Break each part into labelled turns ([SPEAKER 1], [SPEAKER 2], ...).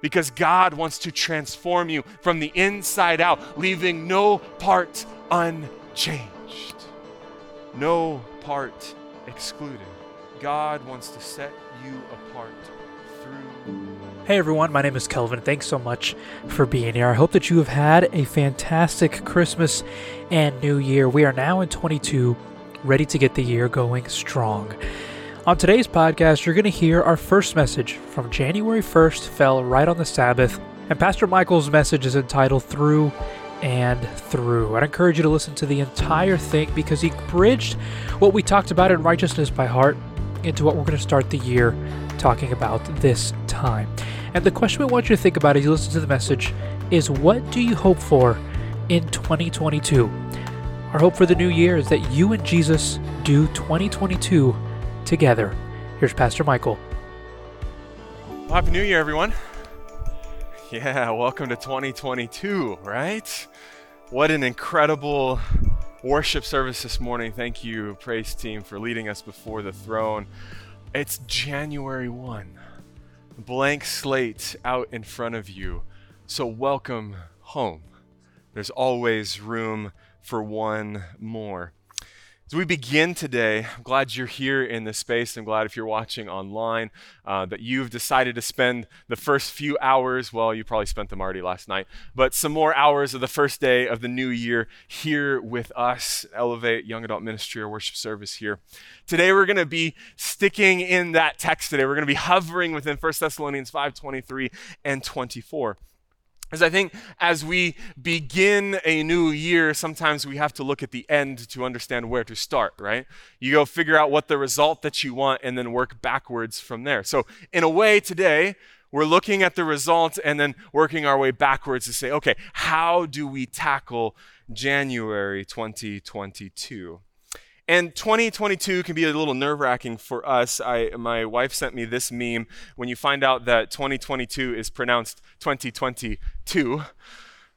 [SPEAKER 1] because God wants to transform you from the inside out, leaving no part unchanged, no part excluded. God wants to set you apart through.
[SPEAKER 2] Hey everyone, my name is Kelvin. Thanks so much for being here. I hope that you have had a fantastic Christmas and New Year. We are now in 22, ready to get the year going strong. On today's podcast, you're going to hear our first message from January 1st, fell right on the Sabbath, and Pastor Michael's message is entitled Through and Through. I'd encourage you to listen to the entire thing because he bridged what we talked about in Righteousness by Heart into what we're going to start the year talking about this time. And the question we want you to think about as you listen to the message is what do you hope for in 2022? Our hope for the new year is that you and Jesus do 2022 together. Here's Pastor Michael.
[SPEAKER 1] Well, Happy New Year, everyone. Yeah, welcome to 2022, right? What an incredible worship service this morning. Thank you, praise team, for leading us before the throne. It's January 1, blank slate out in front of you. So, welcome home. There's always room for one more. As we begin today, I'm glad you're here in this space. I'm glad if you're watching online uh, that you've decided to spend the first few hours, well, you probably spent them already last night, but some more hours of the first day of the new year here with us, Elevate Young Adult Ministry or Worship Service here. Today we're going to be sticking in that text today. We're going to be hovering within 1 Thessalonians 5 23 and 24. As I think as we begin a new year, sometimes we have to look at the end to understand where to start, right? You go figure out what the result that you want and then work backwards from there. So, in a way, today, we're looking at the result and then working our way backwards to say, okay, how do we tackle January 2022? And 2022 can be a little nerve wracking for us. I, my wife sent me this meme when you find out that 2022 is pronounced 2022.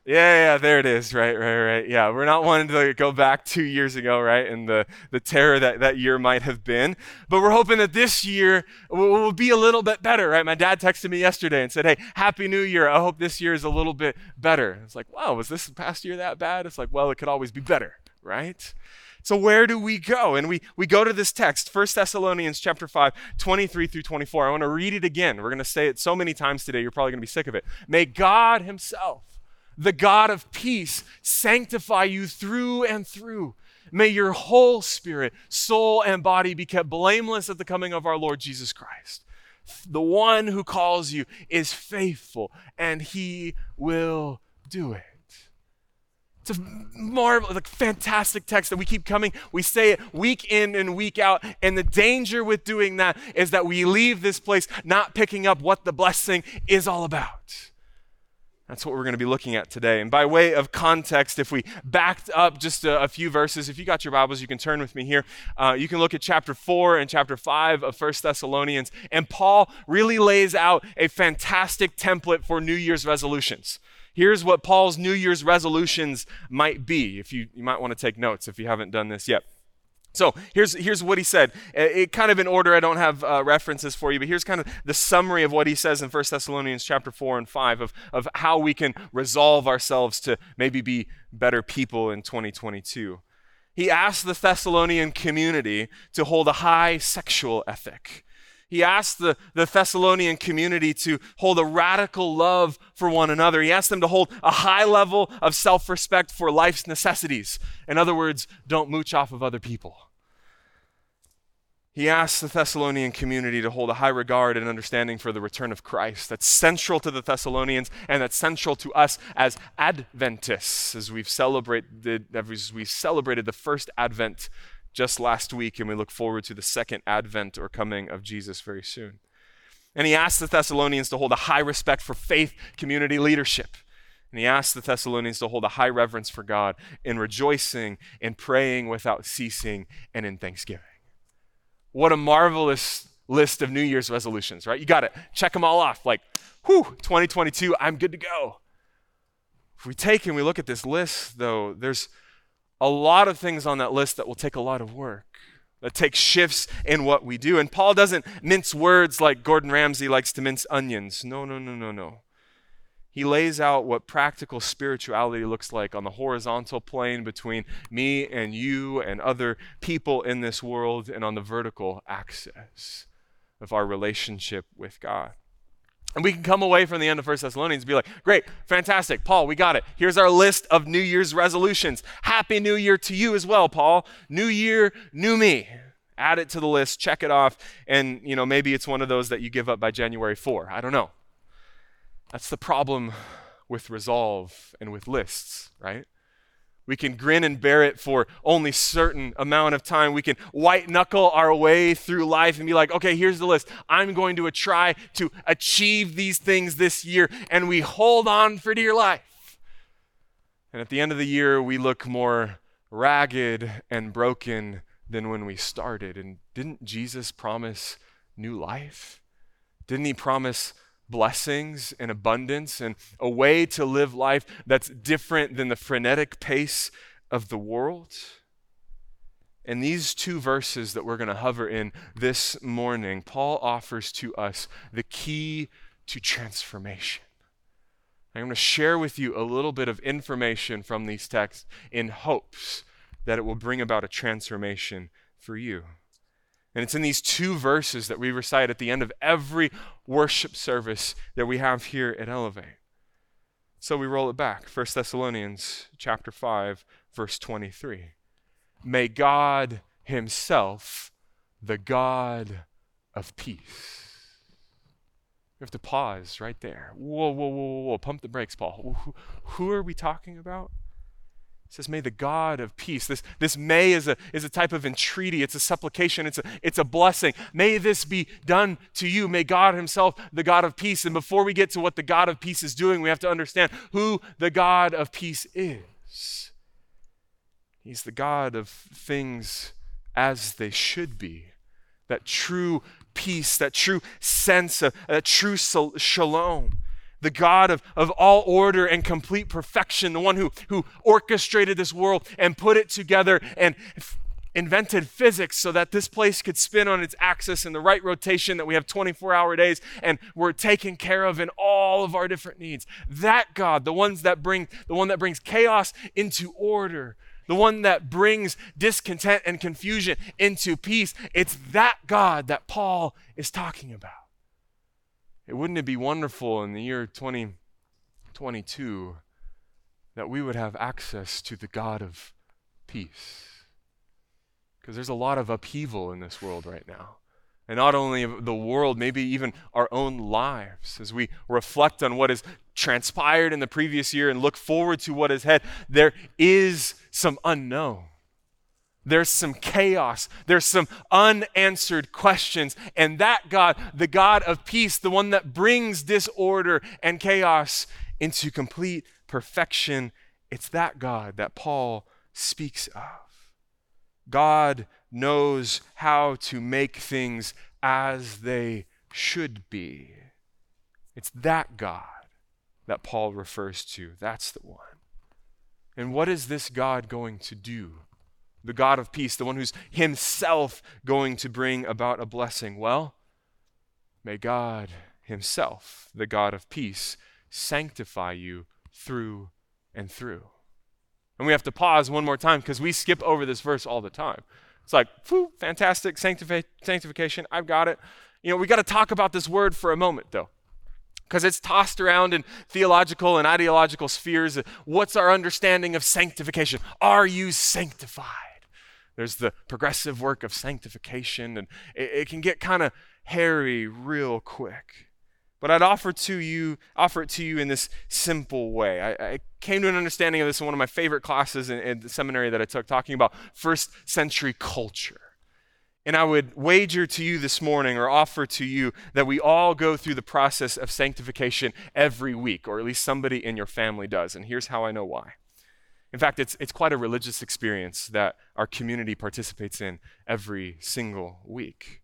[SPEAKER 1] Yeah, yeah, there it is. Right, right, right. Yeah, we're not wanting to go back two years ago, right, and the, the terror that that year might have been. But we're hoping that this year will, will be a little bit better, right? My dad texted me yesterday and said, hey, Happy New Year. I hope this year is a little bit better. It's like, wow, was this past year that bad? It's like, well, it could always be better, right? So where do we go? And we, we go to this text, 1 Thessalonians chapter 5, 23 through 24. I want to read it again. We're going to say it so many times today, you're probably going to be sick of it. May God himself, the God of peace, sanctify you through and through. May your whole spirit, soul, and body be kept blameless at the coming of our Lord Jesus Christ. The one who calls you is faithful, and he will do it. It's a marvelous, like fantastic text that we keep coming. We say it week in and week out. And the danger with doing that is that we leave this place not picking up what the blessing is all about. That's what we're going to be looking at today. And by way of context, if we backed up just a, a few verses, if you got your Bibles, you can turn with me here. Uh, you can look at chapter 4 and chapter 5 of First Thessalonians. And Paul really lays out a fantastic template for New Year's resolutions. Here's what Paul's New Year's resolutions might be. If you, you might want to take notes if you haven't done this yet. So here's, here's what he said. It, it kind of in order, I don't have uh, references for you, but here's kind of the summary of what he says in 1 Thessalonians chapter 4 and 5 of, of how we can resolve ourselves to maybe be better people in 2022. He asked the Thessalonian community to hold a high sexual ethic. He asked the, the Thessalonian community to hold a radical love for one another. He asked them to hold a high level of self respect for life's necessities. In other words, don't mooch off of other people. He asked the Thessalonian community to hold a high regard and understanding for the return of Christ. That's central to the Thessalonians and that's central to us as Adventists as we've celebrated, as we celebrated the first Advent just last week, and we look forward to the second advent or coming of Jesus very soon. And he asked the Thessalonians to hold a high respect for faith community leadership. And he asked the Thessalonians to hold a high reverence for God in rejoicing, in praying without ceasing, and in thanksgiving. What a marvelous list of New Year's resolutions, right? You got it. Check them all off. Like, whew, 2022, I'm good to go. If we take and we look at this list, though, there's a lot of things on that list that will take a lot of work, that take shifts in what we do. And Paul doesn't mince words like Gordon Ramsay likes to mince onions. No, no, no, no, no. he lays out what practical spirituality looks like on the horizontal plane between me and you and other people in this world, and on the vertical axis of our relationship with God. And we can come away from the end of 1 Thessalonians and be like, great, fantastic, Paul, we got it. Here's our list of New Year's resolutions. Happy New Year to you as well, Paul. New year, new me. Add it to the list, check it off, and you know, maybe it's one of those that you give up by January 4. I don't know. That's the problem with resolve and with lists, right? We can grin and bear it for only certain amount of time. We can white knuckle our way through life and be like, okay, here's the list. I'm going to try to achieve these things this year. And we hold on for dear life. And at the end of the year, we look more ragged and broken than when we started. And didn't Jesus promise new life? Didn't he promise blessings and abundance and a way to live life that's different than the frenetic pace of the world. In these two verses that we're going to hover in this morning, Paul offers to us the key to transformation. I'm going to share with you a little bit of information from these texts in hopes that it will bring about a transformation for you. And it's in these two verses that we recite at the end of every worship service that we have here at Elevate. So we roll it back. 1 Thessalonians chapter 5 verse 23. May God himself, the God of peace. We have to pause right there. Whoa, whoa, whoa, whoa, whoa. Pump the brakes, Paul. Who, who are we talking about? It says, May the God of peace. This, this may is a, is a type of entreaty. It's a supplication. It's a, it's a blessing. May this be done to you. May God Himself, the God of peace. And before we get to what the God of peace is doing, we have to understand who the God of peace is. He's the God of things as they should be. That true peace, that true sense of that true shalom the God of, of all order and complete perfection, the one who, who orchestrated this world and put it together and f- invented physics so that this place could spin on its axis in the right rotation, that we have 24 hour days and we're taken care of in all of our different needs. That God, the ones that bring the one that brings chaos into order, the one that brings discontent and confusion into peace, it's that God that Paul is talking about. It wouldn't it be wonderful in the year 2022 that we would have access to the God of peace? Because there's a lot of upheaval in this world right now. And not only the world, maybe even our own lives. As we reflect on what has transpired in the previous year and look forward to what is ahead, there is some unknown. There's some chaos. There's some unanswered questions. And that God, the God of peace, the one that brings disorder and chaos into complete perfection, it's that God that Paul speaks of. God knows how to make things as they should be. It's that God that Paul refers to. That's the one. And what is this God going to do? The God of peace, the one who's himself going to bring about a blessing? Well, may God himself, the God of peace, sanctify you through and through. And we have to pause one more time because we skip over this verse all the time. It's like, whew, fantastic sanctifi- sanctification. I've got it. You know, we got to talk about this word for a moment, though because it's tossed around in theological and ideological spheres. What's our understanding of sanctification? Are you sanctified? There's the progressive work of sanctification, and it, it can get kind of hairy real quick. But I'd offer to you, offer it to you in this simple way. I, I came to an understanding of this in one of my favorite classes in, in the seminary that I took, talking about first century culture. And I would wager to you this morning or offer to you that we all go through the process of sanctification every week, or at least somebody in your family does. And here's how I know why. In fact, it's, it's quite a religious experience that our community participates in every single week.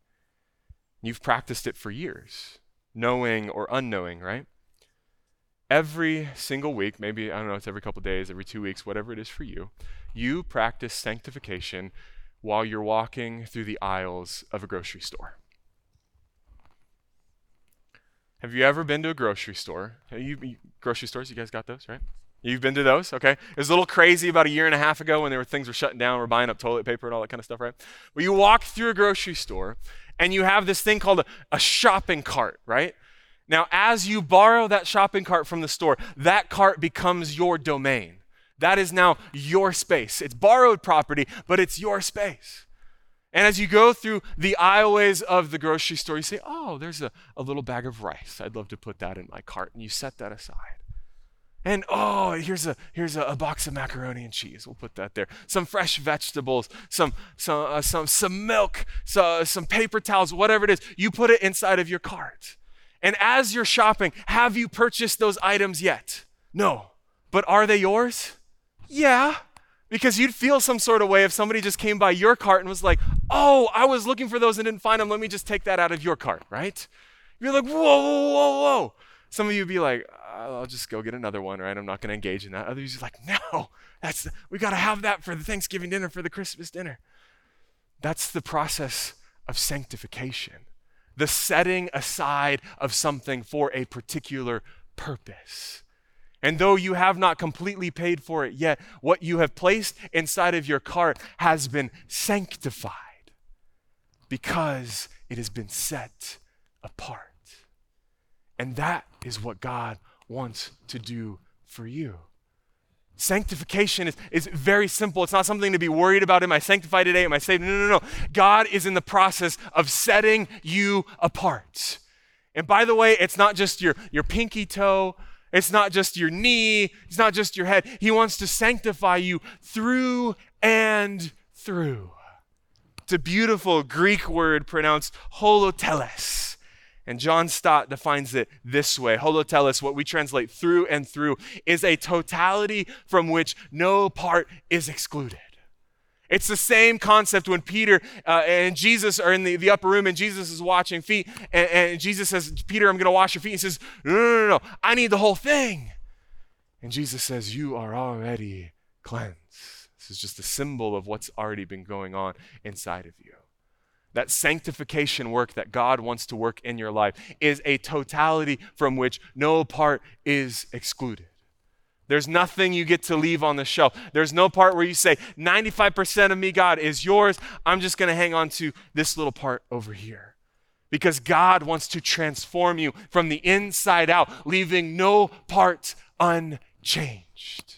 [SPEAKER 1] You've practiced it for years, knowing or unknowing, right? Every single week, maybe, I don't know, it's every couple days, every two weeks, whatever it is for you, you practice sanctification while you're walking through the aisles of a grocery store. Have you ever been to a grocery store? You, grocery stores, you guys got those, right? You've been to those, okay? It was a little crazy about a year and a half ago when there were things were shutting down. We're buying up toilet paper and all that kind of stuff, right? Well, you walk through a grocery store and you have this thing called a, a shopping cart, right? Now, as you borrow that shopping cart from the store, that cart becomes your domain. That is now your space. It's borrowed property, but it's your space. And as you go through the aisleways of the grocery store, you say, Oh, there's a, a little bag of rice. I'd love to put that in my cart. And you set that aside. And oh, here's a here's a, a box of macaroni and cheese. We'll put that there. Some fresh vegetables, some some uh, some some milk, so, some paper towels, whatever it is. You put it inside of your cart. And as you're shopping, have you purchased those items yet? No. But are they yours? Yeah. Because you'd feel some sort of way if somebody just came by your cart and was like, oh, I was looking for those and didn't find them. Let me just take that out of your cart, right? You're like, whoa, whoa, whoa, whoa. Some of you be like, I'll just go get another one, right? I'm not going to engage in that. Others are like, no, that's we got to have that for the Thanksgiving dinner, for the Christmas dinner. That's the process of sanctification, the setting aside of something for a particular purpose. And though you have not completely paid for it yet, what you have placed inside of your cart has been sanctified because it has been set apart. And that is what God wants to do for you. Sanctification is, is very simple. It's not something to be worried about. Am I sanctified today? Am I saved? No, no, no. God is in the process of setting you apart. And by the way, it's not just your, your pinky toe, it's not just your knee, it's not just your head. He wants to sanctify you through and through. It's a beautiful Greek word pronounced holoteles. And John Stott defines it this way Holoteles, what we translate through and through, is a totality from which no part is excluded. It's the same concept when Peter uh, and Jesus are in the, the upper room and Jesus is washing feet. And, and Jesus says, Peter, I'm going to wash your feet. He says, no, no, no, no, I need the whole thing. And Jesus says, You are already cleansed. This is just a symbol of what's already been going on inside of you that sanctification work that God wants to work in your life is a totality from which no part is excluded. There's nothing you get to leave on the shelf. There's no part where you say, 95% of me, God, is yours. I'm just going to hang on to this little part over here. Because God wants to transform you from the inside out, leaving no part unchanged,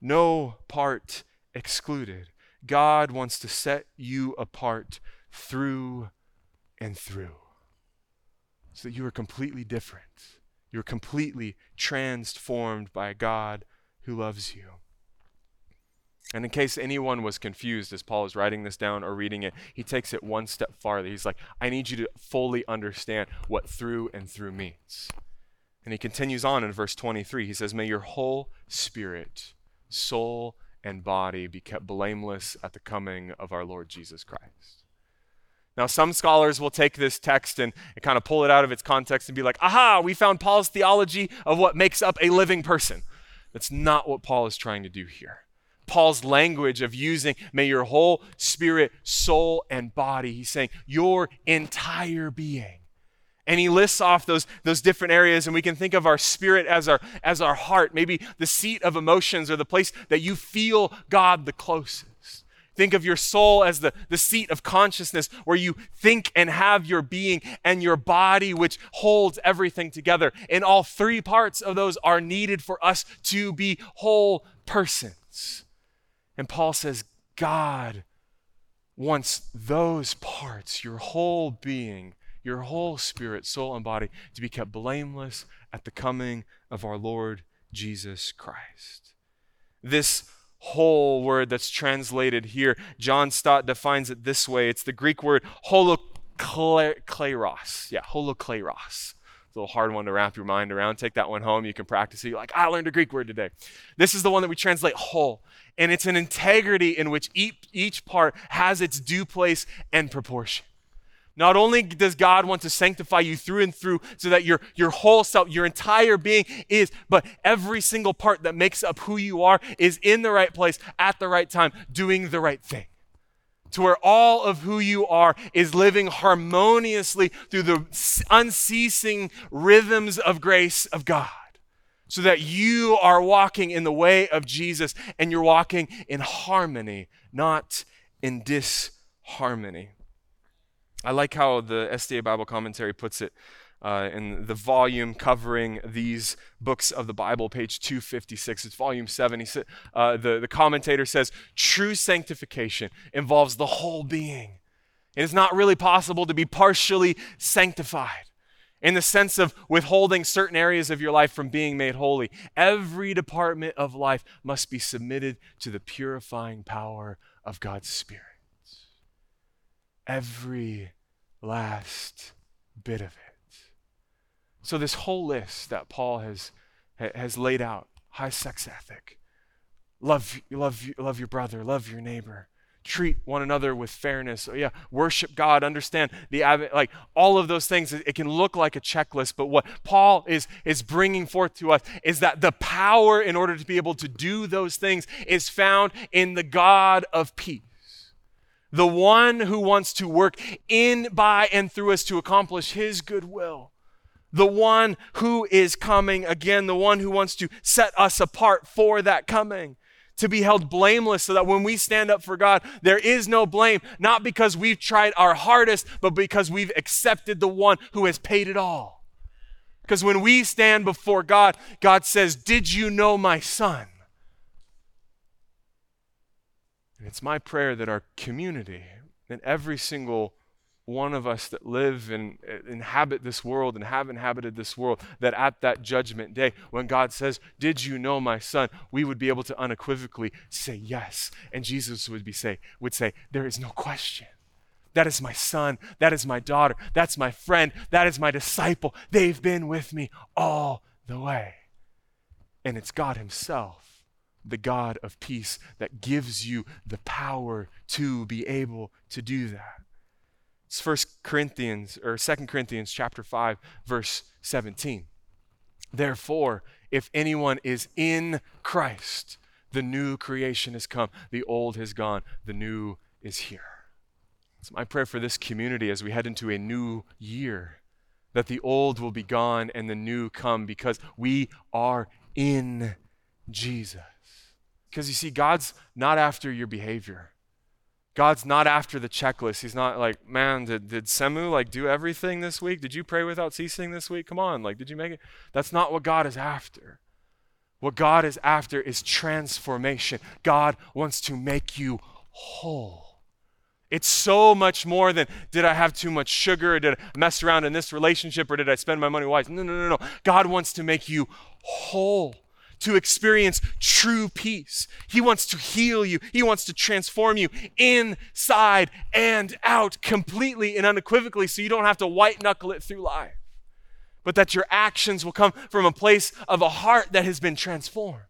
[SPEAKER 1] no part excluded. God wants to set you apart through and through. So that you are completely different. You're completely transformed by God who loves you. And in case anyone was confused as Paul is writing this down or reading it, he takes it one step farther. He's like, I need you to fully understand what through and through means. And he continues on in verse 23. He says, May your whole spirit, soul, and body be kept blameless at the coming of our Lord Jesus Christ. Now, some scholars will take this text and, and, kind of pull it out of its context and be like, aha, we found Paul's theology of what makes up a living person. That's not what Paul is trying to do here. Paul's language of using, may your whole spirit, soul, and body, he's saying, your entire being. And he lists off those, those different areas, and we can think of our spirit as our, as our heart, maybe the seat of emotions or the place that you feel God the closest. Think of your soul as the, the seat of consciousness where you think and have your being, and your body, which holds everything together. And all three parts of those are needed for us to be whole persons. And Paul says, God wants those parts, your whole being, your whole spirit, soul, and body, to be kept blameless at the coming of our Lord Jesus Christ. This whole word that's translated here. John Stott defines it this way it's the Greek word holokleros. Yeah, holokleros. It's a little hard one to wrap your mind around. Take that one home. You can practice it. You're like, ah, I learned a Greek word today. This is the one that we translate whole. And it's an integrity in which each, each part has its due place and proportion. Not only does God want to sanctify you through and through so that your, your whole self, your entire being is, but every single part that makes up who you are is in the right place at the right time, doing the right thing. to where all of who you are is living harmoniously through the unceasing rhythms of grace of God. So that you are walking in the way of Jesus and you're walking in harmony, not in disharmony. I like how the SDA Bible commentary puts it uh, in the volume covering these books of the Bible, page 256. It's volume 7. He said, uh, the, the commentator says, True sanctification involves the whole being. It is not really possible to be partially sanctified in the sense of withholding certain areas of your life from being made holy. Every department of life must be submitted to the purifying power of God's Spirit. Every last bit of it. So, this whole list that Paul has, has laid out high sex ethic, love, love, love your brother, love your neighbor, treat one another with fairness. Oh, yeah, worship God, understand the like all of those things. It can look like a checklist, but what Paul is is bringing forth to us is that the power in order to be able to do those things is found in the God of peace. The one who wants to work in, by, and through us to accomplish his good will the one who is coming again, the one who wants to set us apart for that coming, to be held blameless so that when we stand up for God, there is no blame, not because we've tried our hardest, but because we've accepted the one who has paid it all. Because when we stand before God, God says, Did you know my son? And it's my prayer that our community and every single one of us that live and uh, inhabit this world and have inhabited this world, that at that judgment day, when God says, Did you know my son? we would be able to unequivocally say yes. And Jesus would be say, would say, There is no question. That is my son. That is my daughter. That's my friend. That is my disciple. They've been with me all the way. And it's God Himself, the God of peace, that gives you the power to be able to do that. It's 1 Corinthians or 2 Corinthians chapter 5 verse 17. Therefore, if anyone is in Christ, the new creation has come, the old has gone, the new is here. It's my prayer for this community as we head into a new year that the old will be gone and the new come because we are in Jesus. Because you see, God's not after your behavior. God's not after the checklist. He's not like, man, did, did Semu like do everything this week? Did you pray without ceasing this week? Come on, like, did you make it? That's not what God is after. What God is after is transformation. God wants to make you whole. It's so much more than did I have too much sugar or did I mess around in this relationship or did I spend my money wise? No, no, no, no. God wants to make you whole to experience true peace. He wants to heal you. He wants to transform you inside and out completely and unequivocally so you don't have to white knuckle it through life. But that your actions will come from a place of a heart that has been transformed.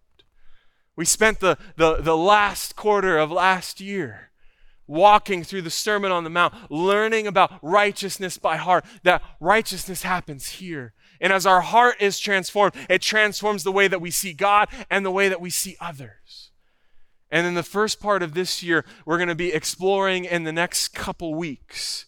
[SPEAKER 1] We spent the, the, the last quarter of last year walking through the Sermon on the Mount, learning about righteousness by heart, that righteousness happens here and as our heart is transformed, it transforms the way that we see God and the way that we see others. And in the first part of this year, we're going to be exploring in the next couple weeks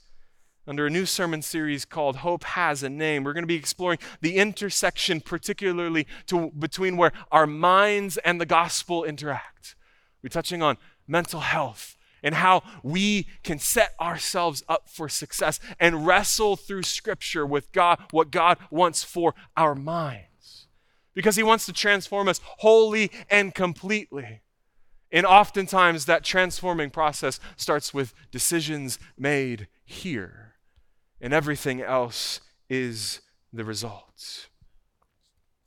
[SPEAKER 1] under a new sermon series called Hope Has a Name. We're going to be exploring the intersection, particularly to, between where our minds and the gospel interact. We're touching on mental health, and how we can set ourselves up for success and wrestle through Scripture with God, what God wants for our minds. Because He wants to transform us wholly and completely. And oftentimes, that transforming process starts with decisions made here, and everything else is the result.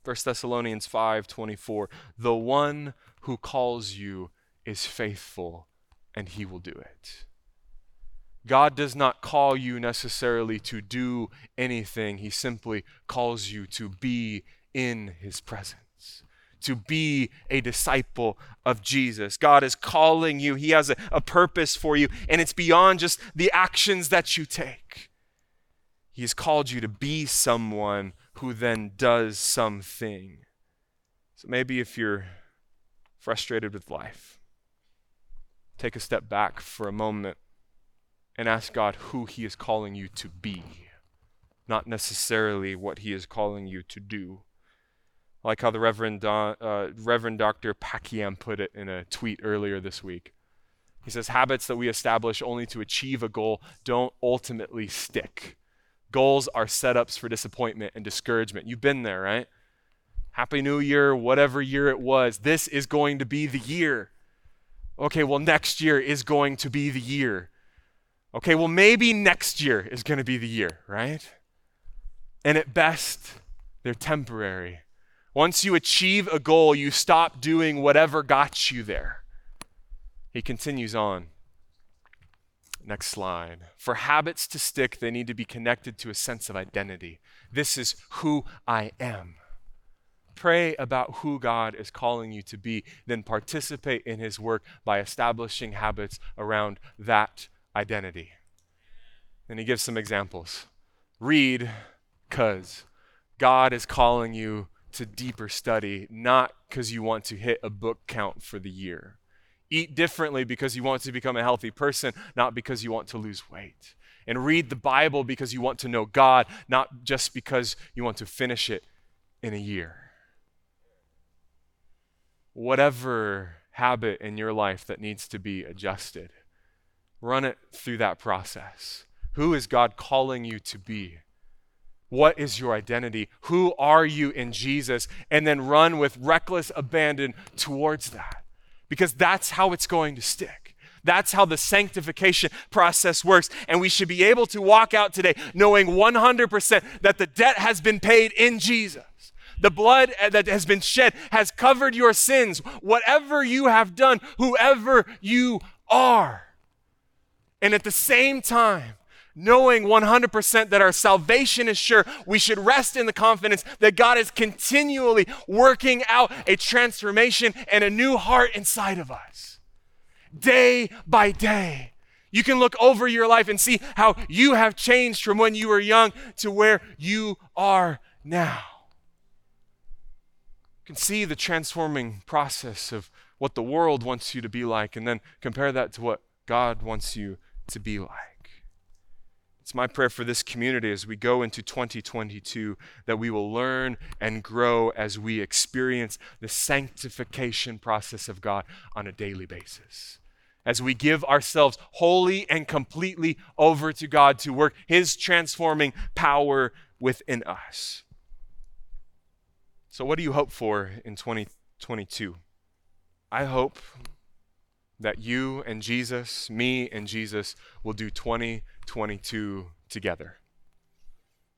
[SPEAKER 1] 1 Thessalonians 5:24 The one who calls you is faithful and He will do it. God does not call you necessarily to do anything, He simply calls you to be in His presence, to be a disciple of Jesus. God is calling you, He has a, a purpose for you, and it's beyond just the actions that you take. He has called you to be someone who then does something. So maybe if you're frustrated with life, take a step back for a moment and ask God who He is calling you to be, not necessarily what He is calling you to do. like how the Reverend, uh, Reverend Dr. Pakiam put it in a tweet earlier this week. He says, Habits that we establish only to achieve a goal don't ultimately stick. Goals are setups for disappointment and discouragement. You've been there, right? Happy New Year, whatever year it was. This is going to be the year. Okay, well, next year is going to be the year. Okay, well, maybe next year is going to be the year, right? And at best, they're temporary. Once you achieve a goal, you stop doing whatever got you there. He continues on. Next slide. For habits to stick, they need to be connected to a sense of identity. This is who I am. Pray about who God is calling you to be, then participate in His work by establishing habits around that identity. And He gives some examples. Read, because God is calling you to deeper study, not because you want to hit a book count for the year. Eat differently because you want to become a healthy person, not because you want to lose weight. And read the Bible because you want to know God, not just because you want to finish it in a year. Whatever habit in your life that needs to be adjusted, run it through that process. Who is God calling you to be? What is your identity? Who are you in Jesus? And then run with reckless abandon towards that. Because that's how it's going to stick. That's how the sanctification process works. And we should be able to walk out today knowing 100% that the debt has been paid in Jesus. The blood uh, that has been shed has covered your sins, whatever you have done, whoever you are. And at the same time, knowing 100% that our salvation is sure, we should rest in the confidence that God is continually working out a transformation and a new heart inside of us. Day by day. You can look over your life and see how you have changed from when you were young to where you are now. You can see the transforming process of what the world wants you to be like, and then compare that to what God wants you to be like. It's my prayer for this community as we go into 2022 that we will learn and grow as we experience the sanctification process of God on a daily basis. As we give ourselves wholly and completely over to God to work His transforming power within us. So, what do you hope for in 2022? I hope that you and Jesus, me and Jesus, will do 2022 together.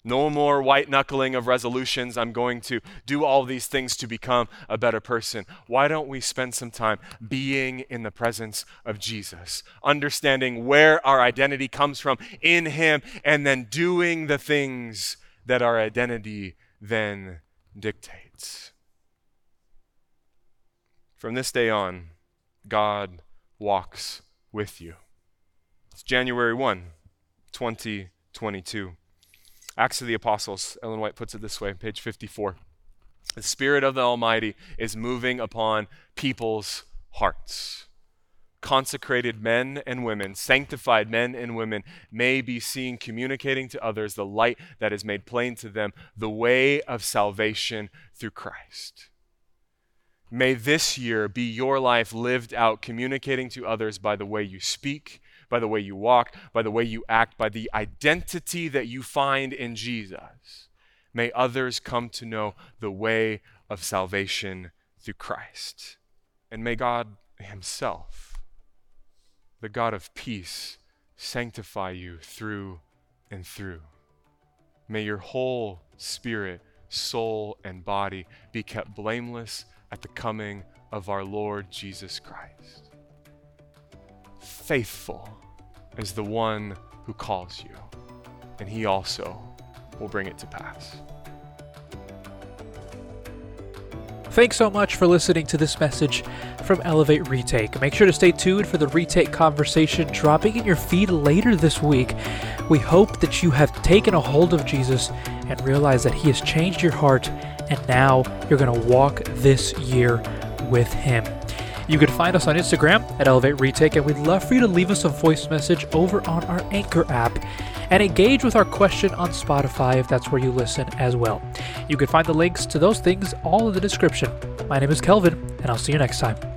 [SPEAKER 1] No more white knuckling of resolutions. I'm going to do all these things to become a better person. Why don't we spend some time being in the presence of Jesus, understanding where our identity comes from in Him, and then doing the things that our identity then dictates? From this day on, God walks with you. It's January 1, 2022. Acts of the Apostles, Ellen White puts it this way, page 54. The Spirit of the Almighty is moving upon people's hearts. Consecrated men and women, sanctified men and women, may be seen communicating to others the light that is made plain to them, the way of salvation through Christ. May this year be your life lived out, communicating to others by the way you speak, by the way you walk, by the way you act, by the identity that you find in Jesus. May others come to know the way of salvation through Christ. And may God Himself, the God of peace, sanctify you through and through. May your whole spirit, soul, and body be kept blameless at the coming of our Lord Jesus Christ. Faithful is the one who calls you, and he also will bring it to pass.
[SPEAKER 2] Thanks so much for listening to this message from Elevate Retake. Make sure to stay tuned for the Retake conversation dropping in your feed later this week. We hope that you have taken a hold of Jesus and realized that He has changed your heart, and now you're going to walk this year with Him. You can find us on Instagram at Elevate Retake, and we'd love for you to leave us a voice message over on our Anchor app and engage with our question on Spotify if that's where you listen as well. You can find the links to those things all in the description. My name is Kelvin, and I'll see you next time.